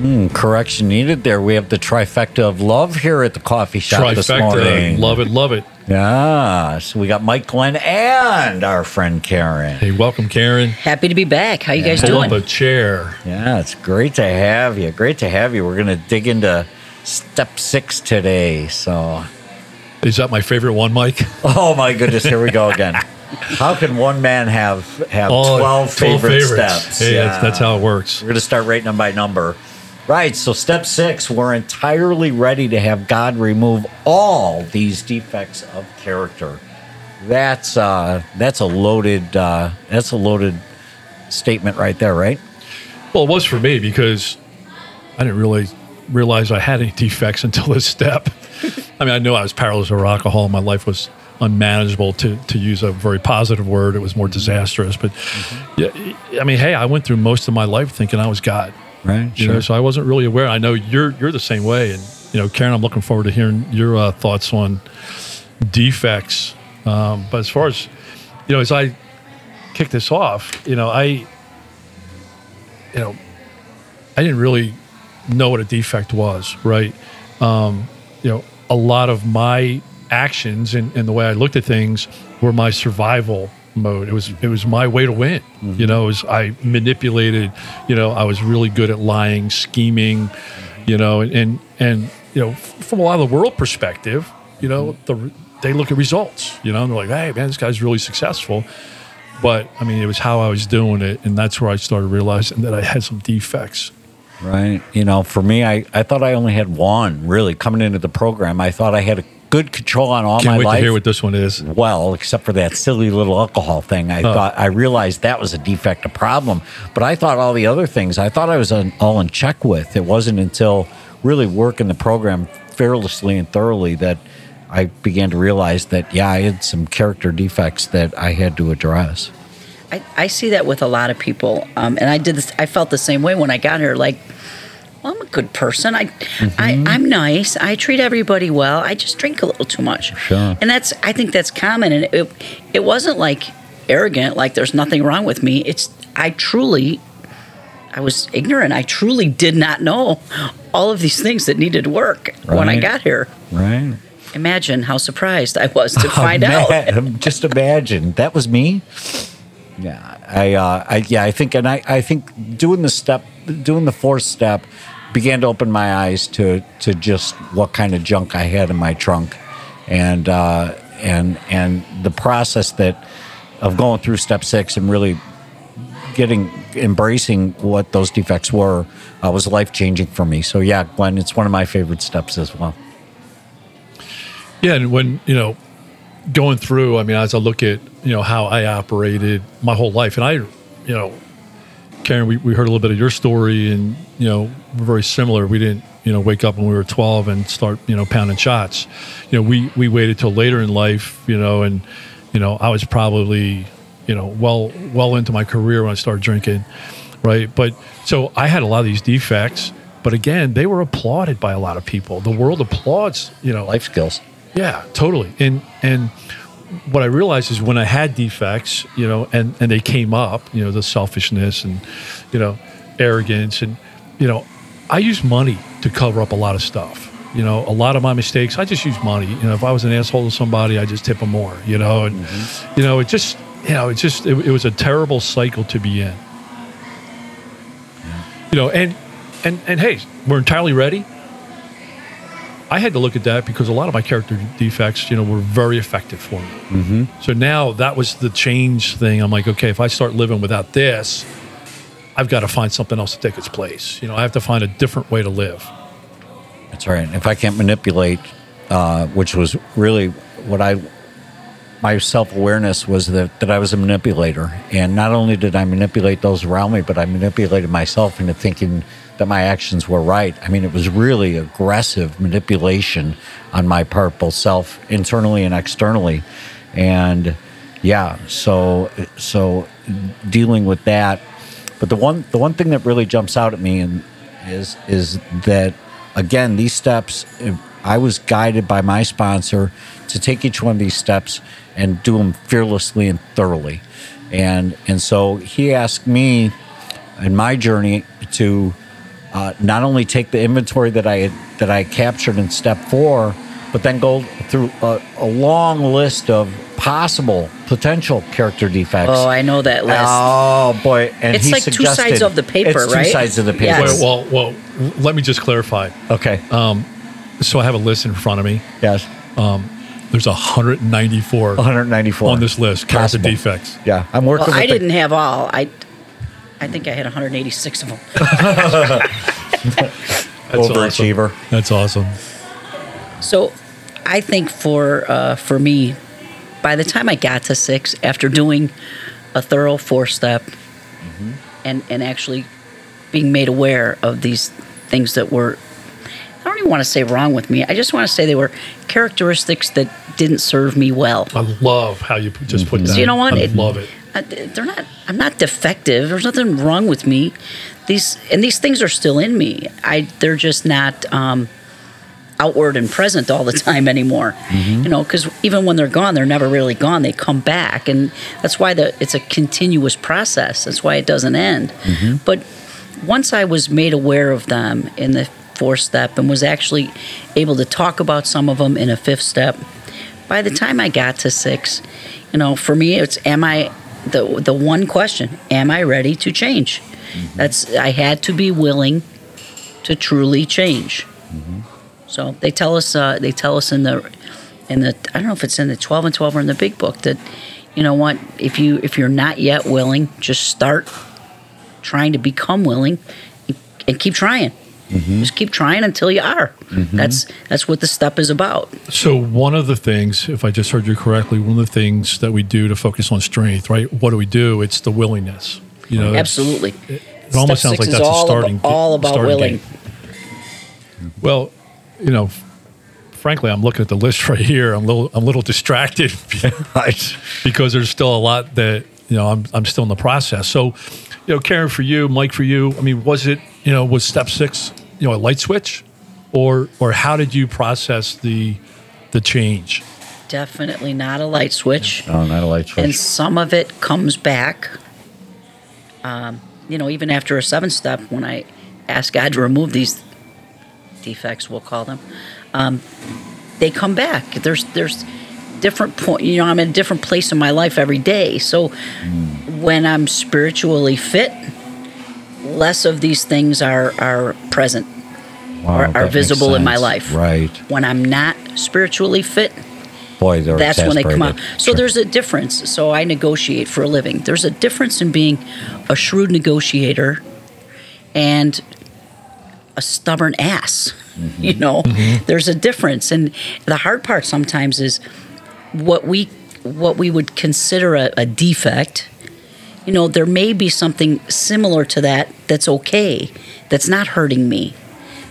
Mm, correction needed there. We have the trifecta of love here at the coffee shop this Trifecta. morning. Love it, love it. Yeah. So we got Mike Glenn and our friend Karen. Hey, welcome, Karen. Happy to be back. How you guys Pull up a chair. Yeah, it's great to have you. Great to have you. We're going to dig into step six today. So, Is that my favorite one, Mike? oh my goodness, here we go again. How can one man have have Oh, 12, favorite favorites. steps? Hey, that's, that's how it works. We're going to start rating them by number. Right. So, step six, we're entirely ready to have God remove all these defects of character. That's uh, that's a loaded uh, that's a loaded statement right there, right? Well, it was for me because I didn't really realize I had any defects until this step. I mean, I knew I was paralyzed or alcohol. My life was unmanageable, to, to use a very positive word. It was more disastrous. But yeah, I mean, hey, I went through most of my life thinking I was God. Right. You know, so I wasn't really aware. I know you're you're the same way, and you know, Karen, I'm looking forward to hearing your uh, thoughts on defects. Um, but as far as you know, as I kick this off, you know, I, you know, I didn't really know what a defect was, right? Um, you know, a lot of my actions and, and the way I looked at things were my survival mode. It was it was my way to win. Mm-hmm. You know, it was I manipulated. You know, I was really good at lying, scheming. You know, and and, and you know, from a lot of the world perspective, you know, mm-hmm. the they look at results. You know, and they're like, hey man, this guy's really successful. But I mean, it was how I was doing it, and that's where I started realizing that I had some defects. Right. You know, for me, I, I thought I only had one really coming into the program. I thought I had a good control on all Can't my wait life. to hear what this one is. well, except for that silly little alcohol thing. I thought I realized that was a defect, a problem. But I thought all the other things, I thought I was on, all in check with. It wasn't until really working the program fearlessly and thoroughly that I began to realize that, yeah, I had some character defects that I had to address. I, I see that with a lot of people, um, and I did this. I felt the same way when I got here. Like, well, I'm a good person. I, I, mm-hmm. I'm nice. I treat everybody well. I just drink a little too much. Sure. And that's. I think that's common. And it, it wasn't like arrogant. Like there's nothing wrong with me. It's. I truly. I was ignorant. I truly did not know all of these things that needed work when I got here. Right. Imagine how surprised I was to find out. Just imagine that was me. Yeah, I, uh, I, yeah, I think, and I, I think doing the step, doing the fourth step, began to open my eyes to to just what kind of junk I had in my trunk, and uh, and and the process that of going through step six and really getting embracing what those defects were uh, was life changing for me. So yeah, Glenn, it's one of my favorite steps as well. Yeah, and when you know, going through, I mean, as I look at you know how I operated my whole life, and I, you know, Karen, we, we heard a little bit of your story, and you know, we're very similar. We didn't you know wake up when we were twelve and start you know pounding shots. You know, we we waited till later in life, you know, and you know, I was probably you know well well into my career when I started drinking, right? But so I had a lot of these defects. But again, they were applauded by a lot of people. The world applauds, you know, Life skills. Yeah, totally. And and what I realized is when I had defects, you know, and and they came up, you know, the selfishness and you know, arrogance and you know, I use money to cover up a lot of stuff. You know, a lot of my mistakes, I just use money. You know, if I was an asshole to somebody, I just tip them more. You know, and mm-hmm. you know, it just you know, it just it, it was a terrible cycle to be in. You know, and and and hey, we're entirely ready. I had to look at that because a lot of my character defects, you know, were very effective for me. Mm-hmm. So now that was the change thing. I'm like, okay, if I start living without this, I've got to find something else to take its place. You know, I have to find a different way to live. That's right. If I can't manipulate, uh, which was really what I, my self awareness was that, that I was a manipulator. And not only did I manipulate those around me, but I manipulated myself into thinking that my actions were right. I mean, it was really aggressive manipulation on my part, both self internally and externally, and yeah, so so dealing with that. But the one the one thing that really jumps out at me and is is that again these steps. I was guided by my sponsor to take each one of these steps and do them fearlessly and thoroughly. And and so he asked me in my journey to uh, not only take the inventory that I that I captured in step four, but then go through a, a long list of possible potential character defects. Oh, I know that list. Oh boy! And It's he like two sides of the paper, it's right? Two sides of the paper. Yes. Well, well, well, let me just clarify. Okay. So I have a list in front of me. yes. There's 194 194 on this list, character defects. Yeah, I'm working. Well, with I the- didn't have all. I I think I had 186 of them. That's Overachiever. Awesome. That's awesome. So I think for uh, for me, by the time I got to six, after doing a thorough four step and and actually being made aware of these things that were I don't even want to say wrong with me. I just want to say they were characteristics that didn't serve me well. I love how you just put that. So you know what? I It- love it. I- they're not i'm not defective. There's nothing wrong with me. These and these things are still in me. I they're just not um outward and present all the time anymore. You know because even when they're gone they're never really gone. They come back. And that's why the it's a continuous process. That's why it doesn't end. But once i was made aware of them in the fourth step and was actually able to talk about some of them in a fifth step by the time I got to six, you know, for me, it's am I the the one question: Am I ready to change? That's I had to be willing to truly change. So they tell us uh, they tell us in the in the I don't know if it's in the twelve and twelve or in the big book that you know what if you if you're not yet willing, just start trying to become willing and keep trying. Mm-hmm. Just keep trying until you are. Mm-hmm. That's that's what the step is about. So one of the things, if I just heard you correctly, one of the things that we do to focus on strength, right? What do we do? It's the willingness. You know, Absolutely. It almost Step sounds like that's a starting. About, all about starting willing. gate. Well, you know, frankly, I'm looking at the list right here. I'm a little, I'm a little distracted because there's still a lot that you know I'm, I'm still in the process. So, you know, Karen, for you, Mike, for you, I mean, was it you know was step six you know a light switch, or or how did you process the the change? Definitely not a light switch. Oh, not a light switch. And some of it comes back. Um, you know, even after a seven step, when I ask God to remove these defects, we'll call them, um, they come back. There's there's different point. You know, I'm in a different place in my life every day. So when I'm spiritually fit, less of these things are are present. Wow, are- are visible in my life. Right. When I'm not spiritually fit, Boy, that's when they come out. So Sure. there's a difference. So I negotiate for a living. There's a difference in being a shrewd negotiator and a stubborn ass. Mm-hmm. You know, there's a difference, and the hard part sometimes is what we what we would consider a, a defect. You know, there may be something similar to that that's okay, that's not hurting me.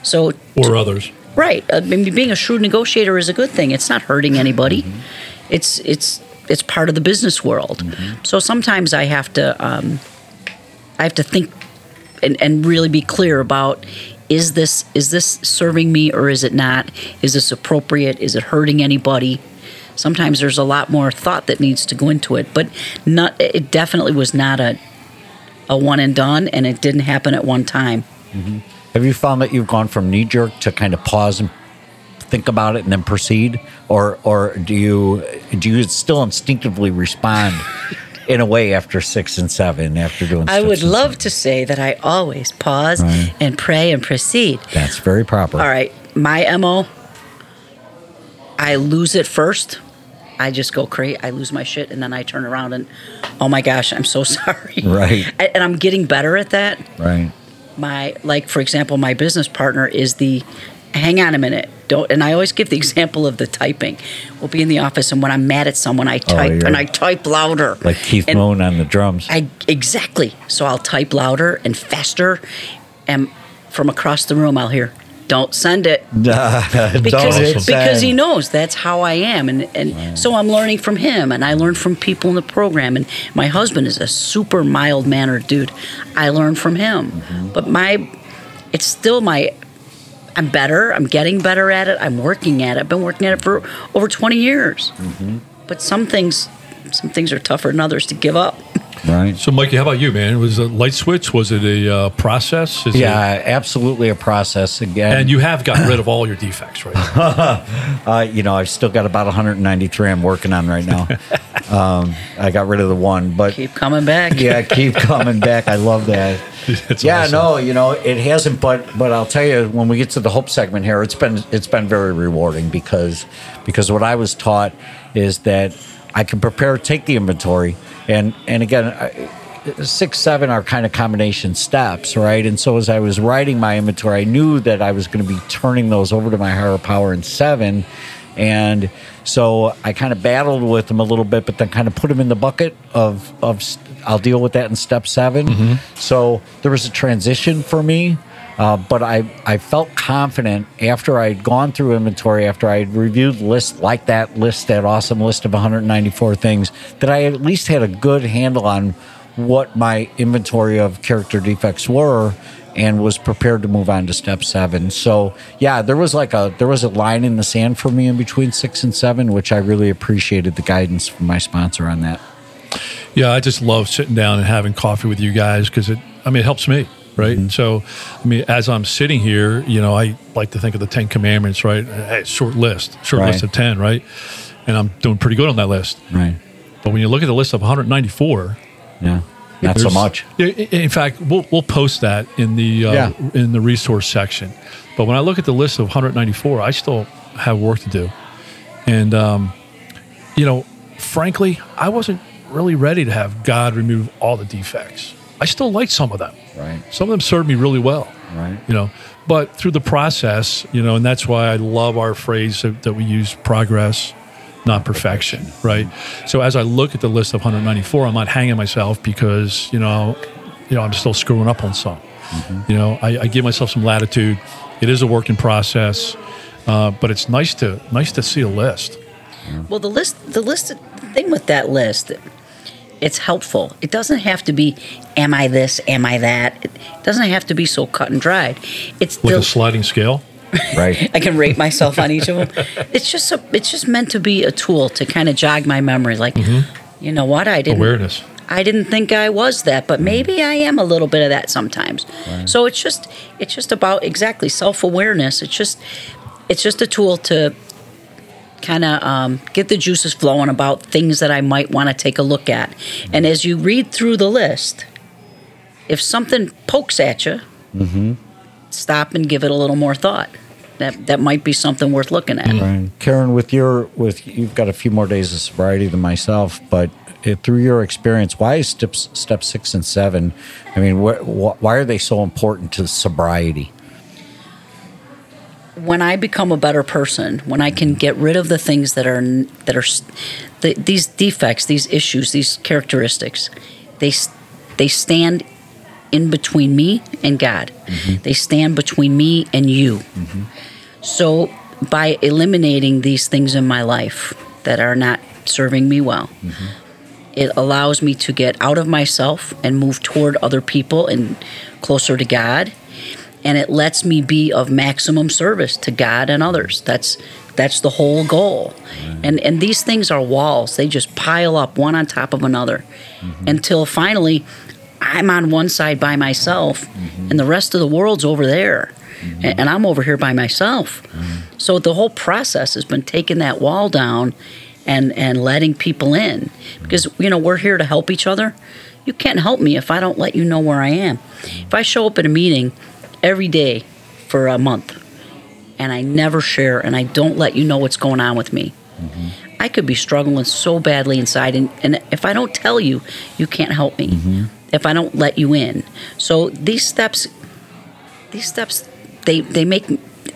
So Or others. Right. Uh, I mean, being a shrewd negotiator is a good thing. It's not hurting anybody. Mm-hmm. It's it's it's part of the business world. Mm-hmm. So sometimes I have to um, I have to think and, and really be clear about is this is this serving me or is it not? Is this appropriate? Is it hurting anybody? Sometimes there's a lot more thought that needs to go into it, but not. It definitely was not a a one and done, and it didn't happen at one time. Mm-hmm. Have you found that you've gone from knee jerk to kind of pause and think about it and then proceed, or or do you do you still instinctively respond in a way after six and seven after doing? I would love seven? to say that I always pause Right. and pray and proceed. That's very proper. All right, my MO, I lose it first. I just go crazy. I lose my shit, and then I turn around and, oh my gosh, I'm so sorry. Right. And I'm getting better at that. Right. My like, for example, my business partner is the, hang on a minute, don't. And I always give the example of the typing. We'll be in the office, and when I'm mad at someone, I oh, type Oh, and I type louder. Like Keith And- Moon on the drums. I exactly. So I'll type louder and faster, and from across the room, I'll hear, "Don't send it." Because because he knows that's how I am, and and so I'm learning from him, and I learn from people in the program. And my husband is a super mild mannered dude. I learn from him, Mm-hmm. but my it's still my. I'm better. I'm getting better at it. I'm working at it. I've been working at it for over 20 years. Mm-hmm. But some things, some things are tougher than others to give up. Right. So, Mikey, how about you, man? Was it a light switch? Was it a uh, process? Is Yeah, It, absolutely a process again. and you have gotten rid of all your defects, right? Uh, you know, I've still got about 193 I'm working on right now. um, I got rid of the one, but Keep coming back. yeah, keep coming back. I love that. It's yeah, awesome. no, you know, it hasn't, but but I'll tell you, when we get to the hope segment here, it's been it's been very rewarding because because what I was taught is that I can prepare, take the inventory, and and again. I, Six, seven are kind of combination steps, right? And so as I was writing my inventory, I knew that I was going to be turning those over to my higher power in seven. And so I kind of battled with them a little bit, but then kind of put them in the bucket of, of st- I'll deal with that in step 7 mm-hmm. So there was a transition for me. Uh, but I, I felt confident after I'd gone through inventory, after I'd reviewed lists like that list, that awesome list of 194 things, that I at least had a good handle on what my inventory of character defects were and was prepared to move on to step seven. So yeah, there was like a there was a line in the sand for me in between six and seven, which I really appreciated the guidance from my sponsor on that. Yeah, I just love sitting down and having coffee with you guys because it, I mean, it helps me, right? Mm-hmm. So, I mean, as I'm sitting here, you know, I like to think of the Ten Commandments, right? Hey, short list, short Right. list of 10, right? And I'm doing pretty good on that list. Right. But when you look at the list of 194, Yeah. Not so much. In fact, we'll, we'll post that in the uh, Yeah. in the resource section. But when I look at the list of 194, I still have work to do, and um, you know, frankly, I wasn't really ready to have God remove all the defects. I still like some of them. Right. Some of them served me really well. Right. You know, but through the process, you know, and that's why I love our phrase that, that we use: progress, not perfection. Right. So as I look at the list of 194, I'm not hanging myself because you know, you know, I'm still screwing up on some. You know, I, I give myself some latitude. It is a work in process, uh, but it's nice to nice to see a list. Well, the list, the list, the thing with that list, it's helpful. It doesn't have to be, am I this, am I that? It doesn't have to be so cut and dried. It's Like the, a sliding scale. Right. I can rate myself on each of them. It's just a, it's just meant to be a tool to kind of jog my memory. Like, mm-hmm. you know what? I didn't Awareness. I didn't think I was that, but maybe I am a little bit of that sometimes. So it's just it's just about exactly self awareness. It's just it's just a tool to kind of um, get the juices flowing about things that I might want to take a look at. And as you read through the list, if something pokes at you, stop and give it a little more thought. That that might be something worth looking at. Right. Karen, with your with you've got a few more days of sobriety than myself, but it, through your experience, why is steps step six and seven? I mean, wh- wh- why are they so important to sobriety? When I become a better person, when I can get rid of the things that are that are the, these defects, these issues, these characteristics, they they stand in between me and God. Mm-hmm. They stand between me and you. Mm-hmm. So by eliminating these things in my life that are not serving me well, mm-hmm. it allows me to get out of myself and move toward other people and closer to God and it lets me be of maximum service to God and others. That's that's the whole goal. And and these things are walls. They just pile up one on top of another mm-hmm. until finally I'm on one side by myself mm-hmm. and the rest of the world's over there. Mm-hmm. And, and I'm over here by myself. So the whole process has been taking that wall down and and letting people in because you know we're here to help each other. You can't help me if I don't let you know where I am. If I show up at a meeting every day for a month and I never share and I don't let you know what's going on with me. Mm-hmm. I could be struggling so badly inside and, and if I don't tell you, you can't help me. Mm-hmm. If I don't let you in. So these steps these steps they they make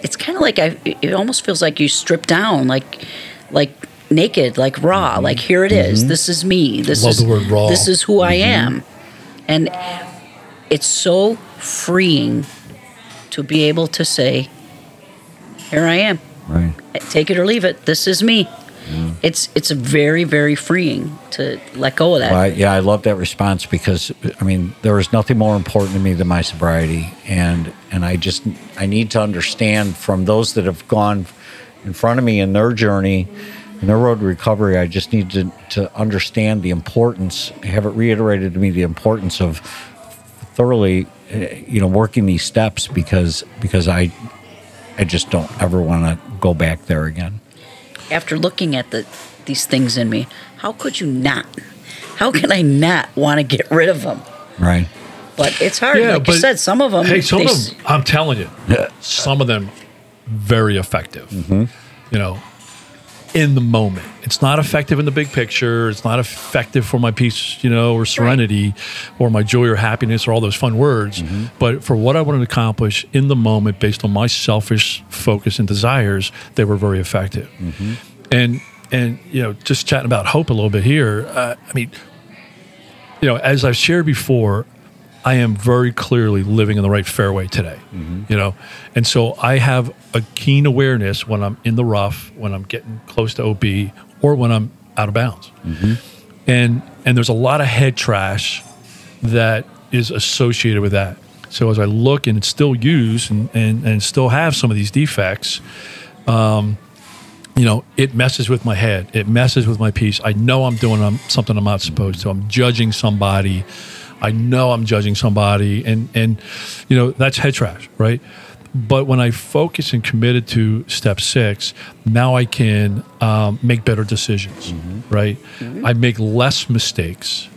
it's kind of like I it almost feels like you strip down like like naked like raw mm-hmm. like here it is. this is me this Love is the word raw. this is who I am and it's so freeing to be able to say, "Here I am. Right. Take it or leave it. This is me." It's it's very very freeing to let go of that. Well, I, yeah, I love that response because I mean there is nothing more important to me than my sobriety, and and I just I need to understand from those that have gone in front of me in their journey, in their road to recovery. I just need to to understand the importance, have it reiterated to me the importance of thoroughly, uh, you know, working these steps because because I I just don't ever want to go back there again. After looking at the these things in me, how could you not? How can I not want to get rid of them? Right. But it's hard. like you said, some of them. Hey, some they of them, I'm telling you, some of them very effective. Mm-hmm. You know, in the moment. It's not effective in the big picture. It's not effective for my peace, you know, or serenity, or my joy or happiness, or all those fun words. Mm-hmm. But for what I wanted to accomplish in the moment, based on my selfish focus and desires, they were very effective. Mm-hmm. And and you know, just chatting about hope a little bit here. Uh, I mean, you know, as I've shared before, I am very clearly living in the right fairway today. You know, and so I have a keen awareness when I'm in the rough, when I'm getting close to OB, or when I'm out of bounds. And and there's a lot of head trash that is associated with that. So as I look and still use and, and, and still have some of these defects, um, you know, it messes with my head. It messes with my peace. I know I'm doing um, something I'm not supposed to. I'm judging somebody. I know I'm judging somebody, and and you know that's head trash, right? But when I focus and committed to step six, now I can um, make better decisions, right? I make less mistakes,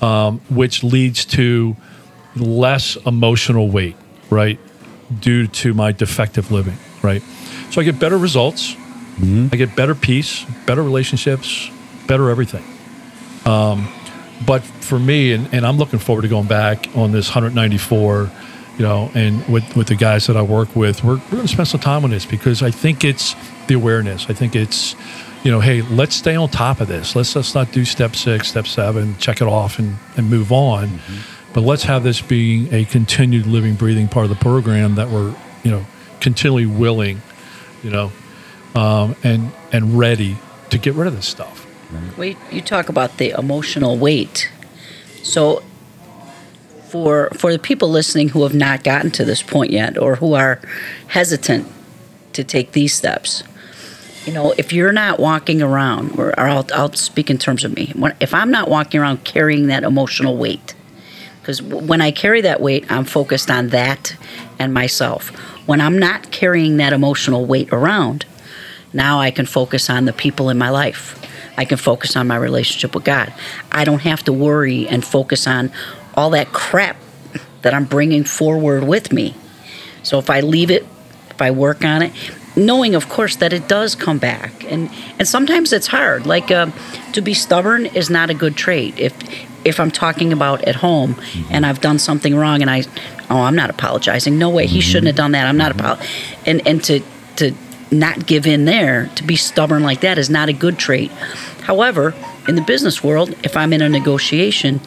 um, which leads to less emotional weight, right? Due to my defective living, right? So I get better results. I get better peace, better relationships, better everything. Um, but for me, and, and I'm looking forward to going back on this 194, you know, and with, with the guys that I work with, we're, we're going to spend some time on this because I think it's the awareness. I think it's, you know, hey, let's stay on top of this. Let's let's not do step six, step seven, check it off and, and move on. But let's have this be a continued living, breathing part of the program that we're, you know, continually willing, you know, um, and and ready to get rid of this stuff. Wait, you talk about the emotional weight. So for for the people listening who have not gotten to this point yet or who are hesitant to take these steps, you know, if you're not walking around, or, or I'll, I'll speak in terms of me, when, if I'm not walking around carrying that emotional weight, because when I carry that weight, I'm focused on that and myself. When I'm not carrying that emotional weight around, now I can focus on the people in my life. I can focus on my relationship with God. I don't have to worry and focus on all that crap that I'm bringing forward with me. So if I leave it, if I work on it, knowing of course that it does come back, and and sometimes it's hard. Like uh, to be stubborn is not a good trait. If if I'm talking about at home mm-hmm. and I've done something wrong and I, oh, I'm not apologizing. No way, he mm-hmm. shouldn't have done that. I'm not mm-hmm. apol. And and to to not give in there, to be stubborn like that is not a good trait. However, in the business world, if I'm in a negotiation,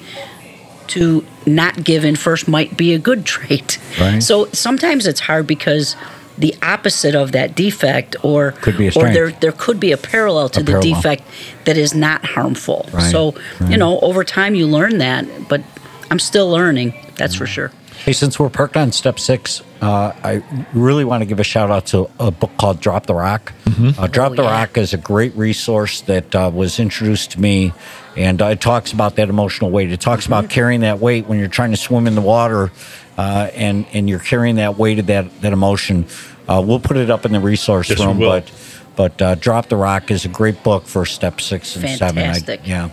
to not give in first might be a good trait. Right. So sometimes it's hard because the opposite of that defect or Could be a or there there could be a parallel to A the parallel. defect that is not harmful. Right, So, right. you know, over time you learn that, but I'm still learning, that's for sure. Hey, since we're parked on step six, uh, I really want to give a shout out to a book called Drop the Rock. Uh, Drop Oh, the yeah. Rock is a great resource that uh, was introduced to me, and uh, it talks about that emotional weight. It talks about carrying that weight when you're trying to swim in the water, uh, and and you're carrying that weight of that that emotion. Uh, we'll put it up in the resource Yes, we room, will. but but uh, Drop the Rock is a great book for step six and Fantastic. seven. I, yeah.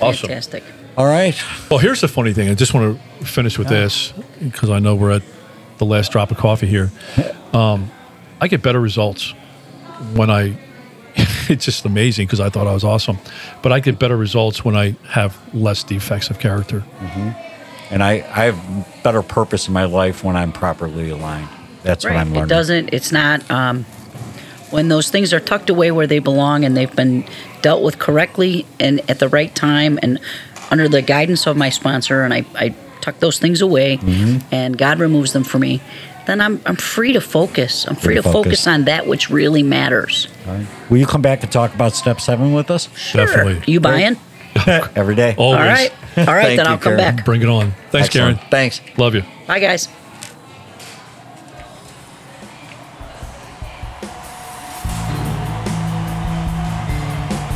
Awesome. Fantastic. All right. Well, here's the funny thing. I just want to finish with this because I know we're at the last drop of coffee here. Um, I get better results when I. It's just amazing because I thought I was awesome, but I get better results when I have less defects of character. And I, I have better purpose in my life when I'm properly aligned. That's what I'm Right. learning. It doesn't, it's not, um, when those things are tucked away where they belong and they've been dealt with correctly and at the right time and under the guidance of my sponsor, and I, I tuck those things away, Mm-hmm. and God removes them for me, then I'm I'm free to focus. I'm free, to to focus. focus. on that which really matters. Will you come back and talk about step seven with us Definitely. You buying? every day? Always. All right. All right, then you, I'll come Karen. back. Bring it on. Thanks, Excellent. Karen. Thanks. Love you. Bye, guys.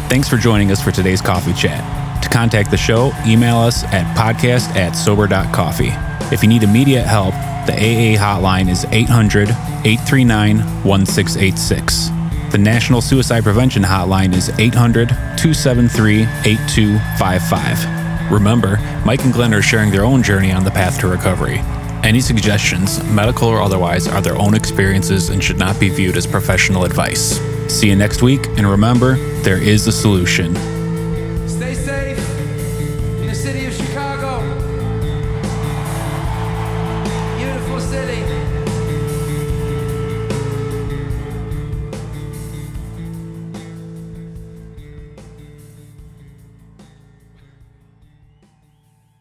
Thanks for joining us for today's coffee chat. Contact the show, email us at podcast at sober.coffee. If you need immediate help, the AA hotline is 800 839 1686. The National Suicide Prevention Hotline is 800 273 8255. Remember, Mike and Glenn are sharing their own journey on the path to recovery. Any suggestions, medical or otherwise, are their own experiences and should not be viewed as professional advice. See you next week, and remember, there is a solution.